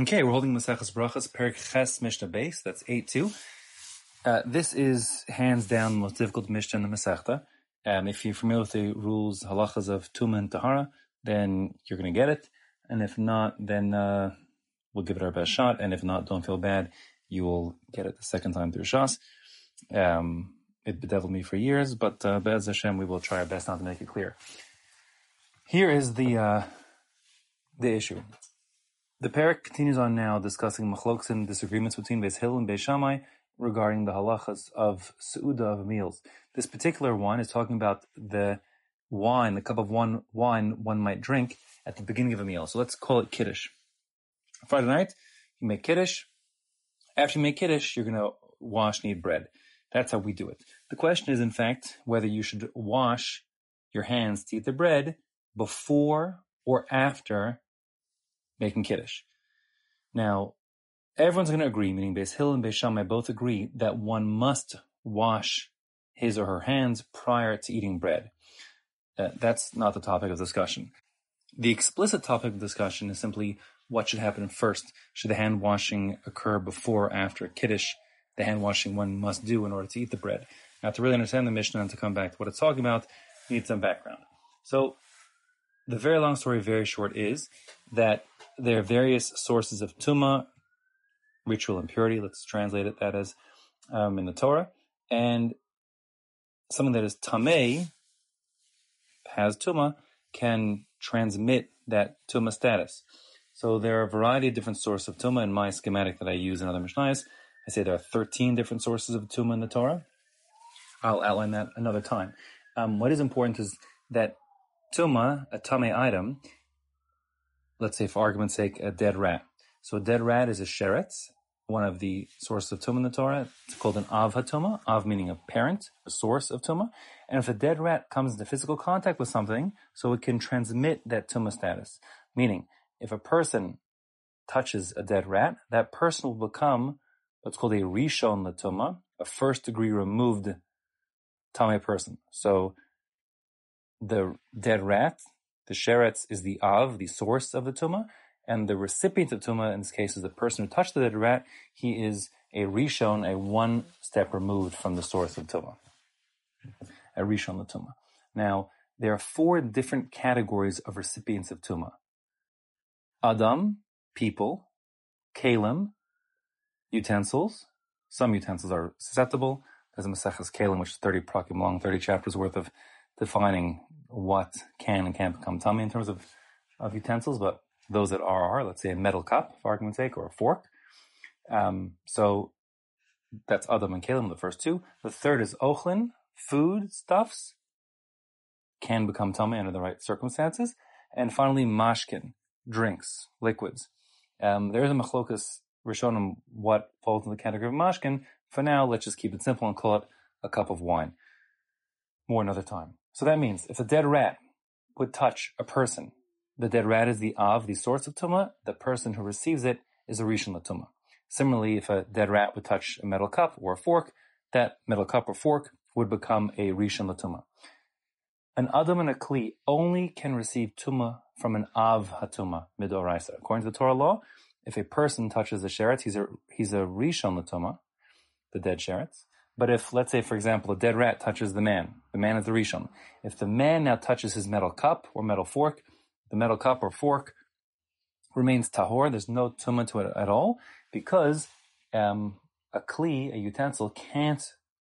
Okay, we're holding Maseches Brachos, Perek Ches Mishnah Beis. That's eight two. Uh, this is hands down the most difficult Mishnah in the Masechta. Um, if you're familiar with the rules, halachas of Tuma and Tahara, then you're going to get it. And if not, then uh, we'll give it our best shot. And if not, don't feel bad. You will get it the second time through Shas. Um, it bedeviled me for years, but uh, Be'ez Hashem, we will try our best not to make it clear. Here is the uh, the issue. The perek continues on now discussing machlokes and disagreements between Beis Hillel and Beis Shammai regarding the halachas of su'uda of meals. This particular one is talking about the wine, the cup of one wine one might drink at the beginning of a meal. So let's call it kiddush. Friday night, you make kiddush. After you make kiddush, you're going to wash knead bread. That's how we do it. The question is, in fact, whether you should wash your hands to eat the bread before or after making Kiddush. Now, everyone's going to agree, meaning Beis Hillel and Beis Shammai both agree that one must wash his or her hands prior to eating bread. Uh, that's not the topic of discussion. The explicit topic of discussion is simply what should happen first. Should the hand washing occur before or after Kiddush? The hand washing one must do in order to eat the bread. Now, to really understand the Mishnah and to come back to what it's talking about, you need some background. So, the very long story, very short, is that there are various sources of tuma, ritual impurity. Let's translate it that as um, in the Torah, and something that is tamei has tuma can transmit that tuma status. So there are a variety of different sources of tuma in my schematic that I use in other mishnayos. I say there are 13 different sources of tuma in the Torah. I'll outline that another time. Um, what is important is that tuma, a tame item, let's say for argument's sake, a dead rat. So a dead rat is a sheretz, one of the sources of tuma in the Torah. It's called an av hatuma, av meaning a parent, a source of tuma. And if a dead rat comes into physical contact with something, so it can transmit that tuma status. Meaning, if a person touches a dead rat, that person will become what's called a rishon latuma, a first degree removed tame person. So the dead rat, the sheretz is the av, the source of the tuma, and the recipient of tuma, in this case, is the person who touched the dead rat. He is a rishon, a one step removed from the source of tuma, a rishon tuma. Now, there are four different categories of recipients of tuma. Adam, people, kalim, utensils. Some utensils are susceptible. There's a Maseches Keilim, which is 30 prakim long, 30 chapters worth of defining what can and can't become tummy in terms of, of utensils, but those that are are, let's say a metal cup, for argument's sake, or a fork. Um, so that's Adam and Kalim, the first two. The third is Ochlin, food stuffs, can become tummy under the right circumstances. And finally, mashkin, drinks, liquids. Um, there is a machlokas rishonim what falls in the category of mashkin. For now, let's just keep it simple and call it a cup of wine. More another time. So that means if a dead rat would touch a person, the dead rat is the av, the source of tuma. The person who receives it is a rishon latuma. Similarly, if a dead rat would touch a metal cup or a fork, that metal cup or fork would become a rishon latuma. An adam and a kli only can receive tuma from an av hatuma midoraisa. According to the Torah law, if a person touches a sheretz, he's a he's a rishon latuma, the dead sheretz. But if, let's say, for example, a dead rat touches the man, the man is the Rishon. If the man now touches his metal cup or metal fork, the metal cup or fork remains tahor. There's no tumah to it at all because um, a kli, a utensil, can't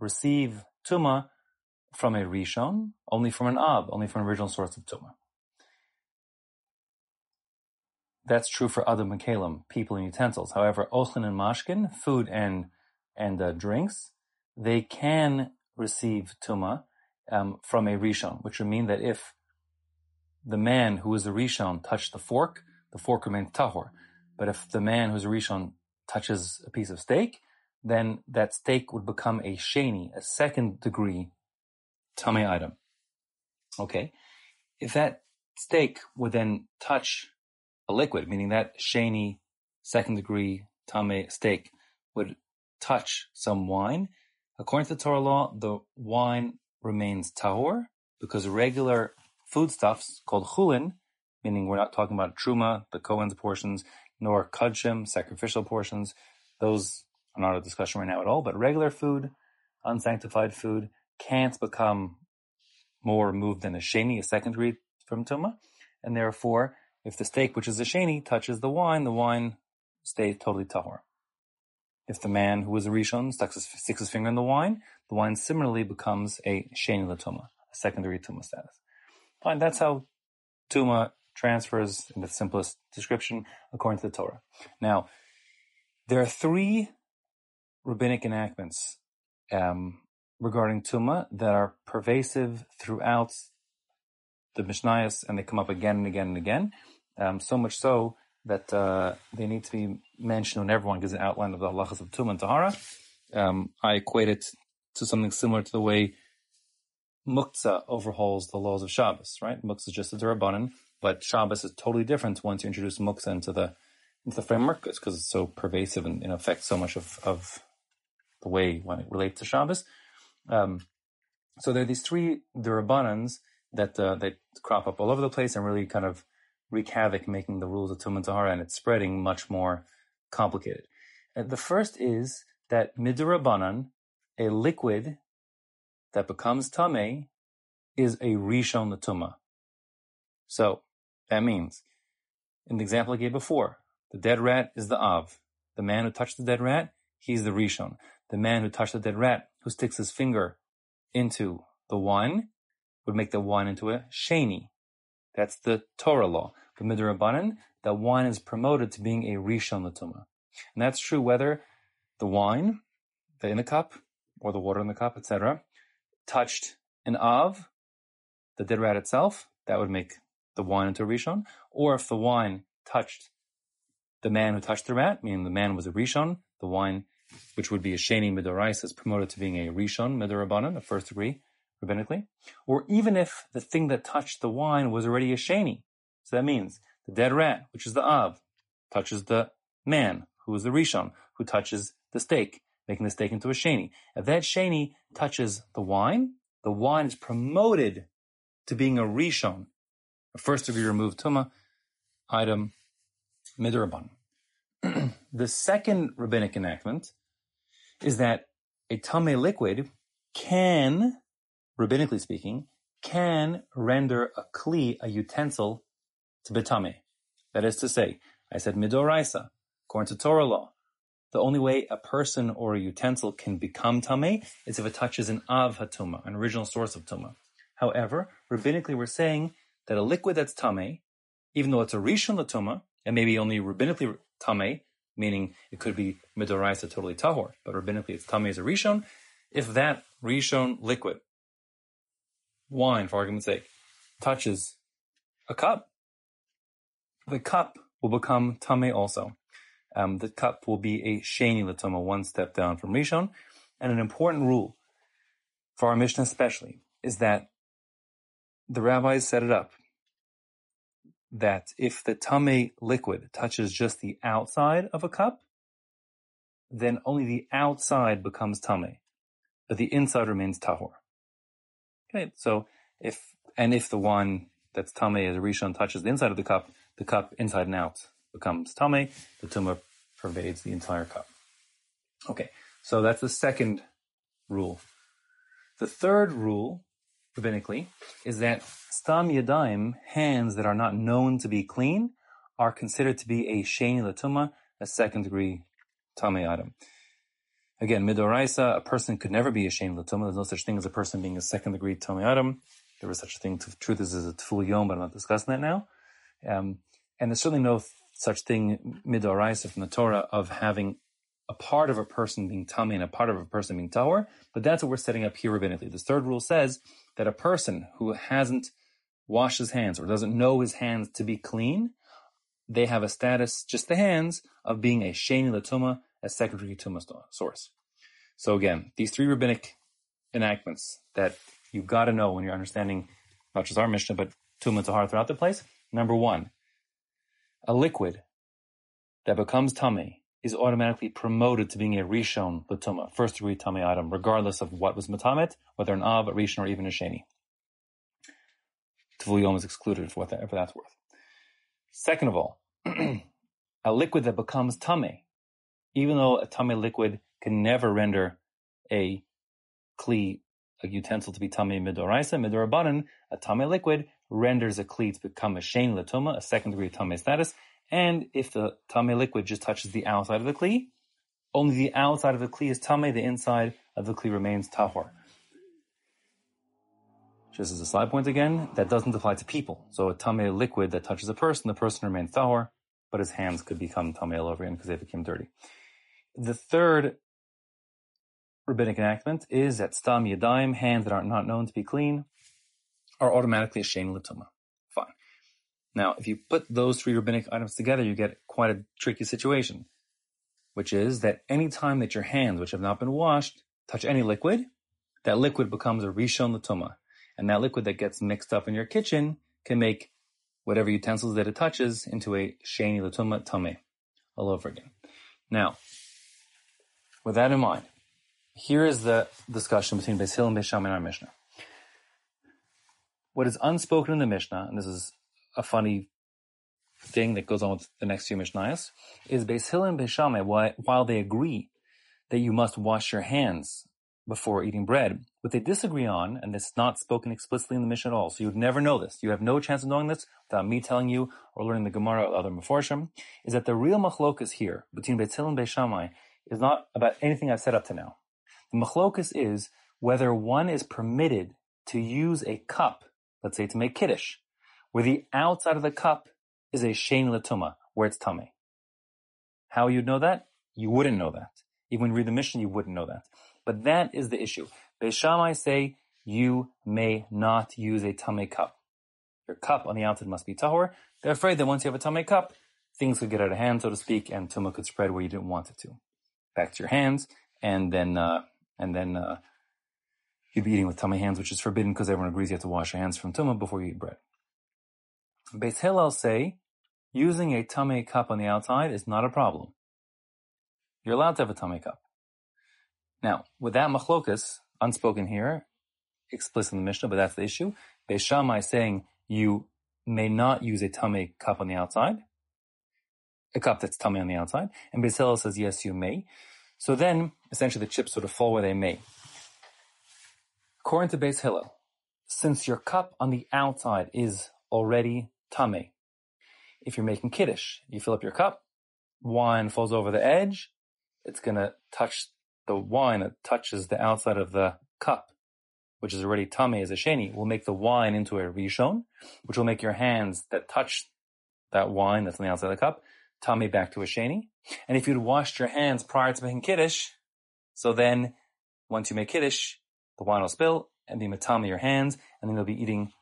receive tumah from a rishon, only from an ab, only from an original source of tumah. That's true for other and people and utensils. However, ochlin and mashkin, food and and uh, drinks, they can receive tuma um, from a rishon, which would mean that if the man who is a rishon touched the fork, the fork remains tahor. But if the man who's a rishon touches a piece of steak, then that steak would become a sheni, a second degree tame item. Okay, if that steak would then touch a liquid, meaning that sheni second degree tame steak would touch some wine, According to the Torah law, the wine remains tahor because regular foodstuffs called chulin, meaning we're not talking about truma, the Kohen's portions, nor kudshim, sacrificial portions. Those are not a discussion right now at all, but regular food, unsanctified food, can't become more removed than a sheni, a secondary from tuma, and therefore, if the steak, which is a sheni, touches the wine, the wine stays totally tahor. If the man who was a rishon sticks his, sticks his finger in the wine, the wine similarly becomes a sheni latuma, a secondary tuma status. Fine, that's how tuma transfers in the simplest description according to the Torah. Now, there are three rabbinic enactments um, regarding tuma that are pervasive throughout the Mishnayos, and they come up again and again and again. Um, so much so that uh, they need to be mentioned when everyone gives an outline of the halachas of tuma and tahara. Um, I equate it to something similar to the way muktzah overhauls the laws of Shabbos. Right, muktzah is just a derabanan, but Shabbos is totally different once you introduce muktzah into the into the framework because it's so pervasive and, and affects so much of, of the way when it relates to Shabbos. Um, so there are these three derabanans that uh, that crop up all over the place and really kind of wreak havoc, making the rules of Tum and Tahara and it's spreading much more complicated. And the first is that midirabanan, a liquid that becomes tame, is a rishon latuma. So that means, in the example I gave before, the dead rat is the av. The man who touched the dead rat, he's the rishon. The man who touched the dead rat, who sticks his finger into the wine, would make the wine into a sheni. That's the Torah law. The midrabanan, that wine is promoted to being a rishon latuma. And that's true whether the wine, the in the cup, or the water in the cup, etc., touched an av, the dead rat itself, that would make the wine into a rishon, or if the wine touched the man who touched the rat, meaning the man was a rishon, the wine, which would be a sheni midorais, is promoted to being a rishon midorabanan, a first degree rabbinically, or even if the thing that touched the wine was already a sheni. So that means the dead rat, which is the av, touches the man, who is the rishon, who touches the steak, making the steak into a sheni. If that sheni touches the wine, the wine is promoted to being a rishon, a first degree removed tuma item midraban. the second rabbinic enactment is that a tame liquid can rabbinically speaking, can render a kli, a utensil, to betame. That is to say, I said midoraisa, according to Torah law, the only way a person or a utensil can become tame is if it touches an av hatuma, an original source of tuma. However, rabbinically we're saying that a liquid that's tame, even though it's a rishon latuma, and maybe only rabbinically tame, meaning it could be midoraisa totally tahor, but rabbinically it's tame as a rishon, if that rishon liquid wine, for argument's sake, touches a cup, the cup will become tame also. Um, the cup will be a sheni latoma, one step down from rishon. And an important rule for our Mishnah especially is that the rabbis set it up that if the tame liquid touches just the outside of a cup, then only the outside becomes tame, but the inside remains tahor. Okay, so if and if the wine that's tame as a rishon touches the inside of the cup, the cup inside and out becomes tame. The tumah pervades the entire cup. Okay, so that's the second rule. The third rule, rabbinically, is that stam yadayim, hands that are not known to be clean, are considered to be a sheni latuma, a second degree tame item. Again, midoraisa, a person could never be a sheni latuma. There's no such thing as a person being a second degree tummy adam. There was such a thing. Truth is, is a tevul yom, but I'm not discussing that now. Um, and there's certainly no such thing midoraisa from the Torah of having a part of a person being tummy and a part of a person being tahor. But that's what we're setting up here rabbinically. This third rule says that a person who hasn't washed his hands or doesn't know his hands to be clean, they have a status, just the hands, of being a sheni latuma, a secondary to source. So again, these three rabbinic enactments that you've got to know when you're understanding not just our Mishnah, but Tum and Tahar throughout the place. Number one, a liquid that becomes tummy is automatically promoted to being a rishon latuma, first degree tummy item, regardless of what was matamet, whether an av, a rishon, or even a sheni. Tvul is excluded for whatever that's worth. Second of all, a liquid that becomes tummy, even though a tummy liquid can never render a kli, a utensil to be tummy midoraisa, midorabanan, a tummy liquid renders a to become a shein latoma, a second degree of tame status, and if the tame liquid just touches the outside of the kli, only the outside of the kli is tame, the inside of the kli remains tahor. Just as a slide point again, that doesn't apply to people. So a tame liquid that touches a person, the person remains tahor, but his hands could become tame all over again because they became dirty. The third rabbinic enactment is that stam yadayim, hands that are not known to be clean, are automatically a shein latuma. Fine. Now, if you put those three rabbinic items together, you get quite a tricky situation, which is that any time that your hands, which have not been washed, touch any liquid, that liquid becomes a rishon latuma. And that liquid that gets mixed up in your kitchen can make whatever utensils that it touches into a sheni latuma tame all over again. Now, with that in mind, here is the discussion between Hillel and Beis Shammai in our Mishnah. What is unspoken in the Mishnah, and this is a funny thing that goes on with the next few Mishnayos, is Beis Hillel and Beis Shammai, while they agree that you must wash your hands before eating bread. What they disagree on, and it's not spoken explicitly in the Mishnah at all, so you would never know this. You have no chance of knowing this without me telling you or learning the Gemara or other Meforshim, is that the real machlokas here between Beit Hillel and Beit Shammai is not about anything I've said up to now. The machlokas is whether one is permitted to use a cup, let's say to make kiddush, where the outside of the cup is a shein latuma, where it's tummy. How you'd know that? You wouldn't know that. Even when you read the Mishnah, you wouldn't know that. But that is the issue. Beis Shammai say you may not use a tame cup. Your cup on the outside must be tahor. They're afraid that once you have a tame cup, things could get out of hand, so to speak, and tuma could spread where you didn't want it to. Back to your hands, and then uh, and then uh, you'd be eating with tummy hands, which is forbidden because everyone agrees you have to wash your hands from tuma before you eat bread. Beis Hillel say using a tummy cup on the outside is not a problem. You're allowed to have a tummy cup. Now, with that machlokas, unspoken here, explicit in the Mishnah, but that's the issue. Beis Shammai saying you may not use a tummy cup on the outside, a cup that's tummy on the outside, and Beis Hillel says yes, you may. So then, essentially, the chips sort of fall where they may. According to Beis Hillel, since your cup on the outside is already tame, if you're making kiddush, you fill up your cup, wine falls over the edge, it's going to touch the wine that touches the outside of the cup, which is already tame as a sheni, will make the wine into a rishon, which will make your hands that touch that wine that's on the outside of the cup, tame back to a sheni. And if you'd washed your hands prior to making kiddush, so then once you make kiddush, the wine will spill and be matame your hands, and then you'll be eating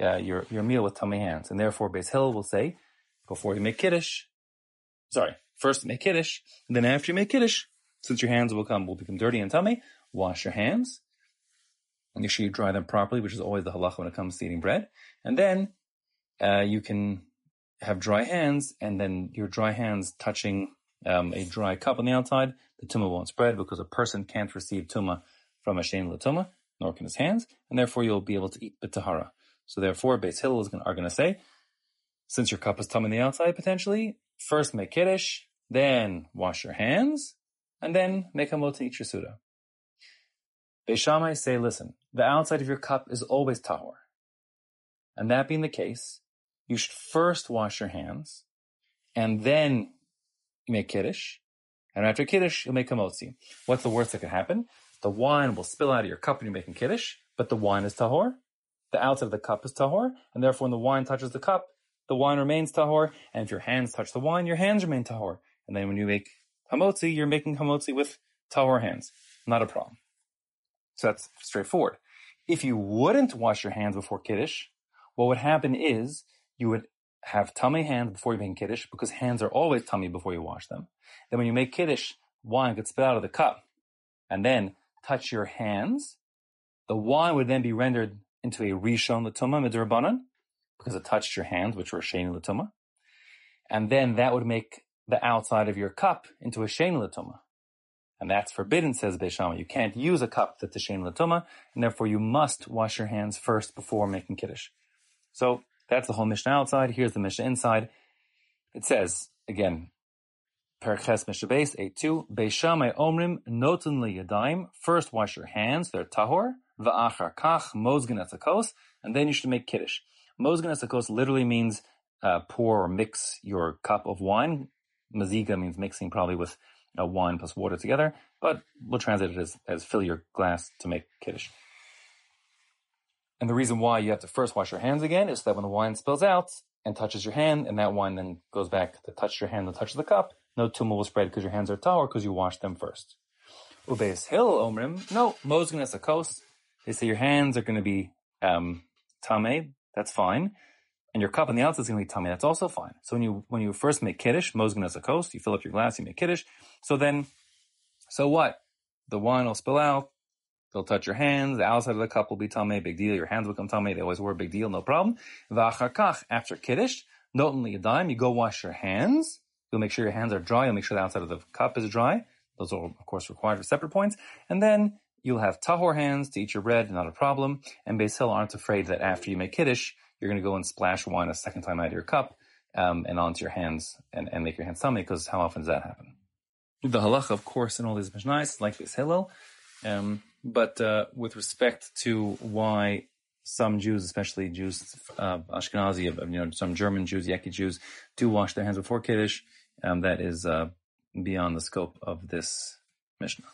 uh, your your meal with tummy hands. And therefore, Beis Hillel will say, before you make kiddush, sorry, first make kiddush, and then after you make kiddush, since your hands will become will become dirty and tummy, wash your hands. And make sure you dry them properly, which is always the halacha when it comes to eating bread. And then uh, you can have dry hands, and then your dry hands touching um, a dry cup on the outside, the tumah won't spread because a person can't receive tumah from a shein nor can his hands, and therefore you'll be able to eat bitahara. So therefore, Beis Hillel is gonna, are going to say, since your cup is tum on the outside potentially, first make kiddush, then wash your hands, and then make a mota eat your suda. Beis Shammai say, listen, the outside of your cup is always tahor. And that being the case, you should first wash your hands, and then make kiddush, and after kiddush, you'll make a motzi. What's the worst that could happen? The wine will spill out of your cup when you're making kiddush, but the wine is tahor. The outside of the cup is tahor, and therefore when the wine touches the cup, the wine remains tahor, and if your hands touch the wine, your hands remain tahor. And then when you make hamotzi, you're making hamotzi with tahor hands. Not a problem. So that's straightforward. If you wouldn't wash your hands before kiddush, what would happen is you would have tummy hands before you make kiddush because hands are always tummy before you wash them. Then when you make kiddush, wine could spill out of the cup and then touch your hands. The wine would then be rendered into a rishon latuma midrabanan because it touched your hands, which were sheni latuma. And then that would make the outside of your cup into a shein latuma. And that's forbidden, says Beis Shammai. You can't use a cup that's a shein latuma, and therefore you must wash your hands first before making kiddush. So that's the whole Mishnah outside. Here's the Mishnah inside. It says, again, Perches Mishabes, 8-2, Beis Shammai Omrim, Noten Yadayim, first wash your hands, they're tahor, Va'achar Kach, Mozgan Etzakos, and then you should make Kiddush. Mozgan Etzakos literally means uh, pour or mix your cup of wine. Maziga means mixing probably with uh, wine plus water together, but we'll translate it as, as fill your glass to make Kiddush. And the reason why you have to first wash your hands again is that when the wine spills out and touches your hand, and that wine then goes back to touch your hand and touch the cup, no tuma will spread because your hands are tahor because you washed them first. Ubeis hill omrim, no, mozgan as a. They say your hands are going to be um, tame, that's fine. And your cup on the outside is going to be tummy, that's also fine. So when you when you first make kiddush, mozgan as a you fill up your glass, you make kiddush. So then, so what? The wine will spill out, They'll touch your hands. The outside of the cup will be tamei, big deal. Your hands will become tamei. They always were a big deal, no problem. V'acharkach, after kiddush, not only a dime, you go wash your hands. You'll make sure your hands are dry. You'll make sure the outside of the cup is dry. Those are, of course, required for separate points. And then you'll have tahor hands to eat your bread, not a problem. And Beis aren't afraid that after you make kiddush, you're going to go and splash wine a second time out of your cup um, and onto your hands and, and make your hands tummy, because how often does that happen? The halacha, of course, in all these mishnais, like Beis Hillel, um, but uh, with respect to why some Jews, especially Jews, uh, Ashkenazi, you know, some German Jews, Yekke Jews, do wash their hands before Kiddush, um, that is uh, beyond the scope of this Mishnah.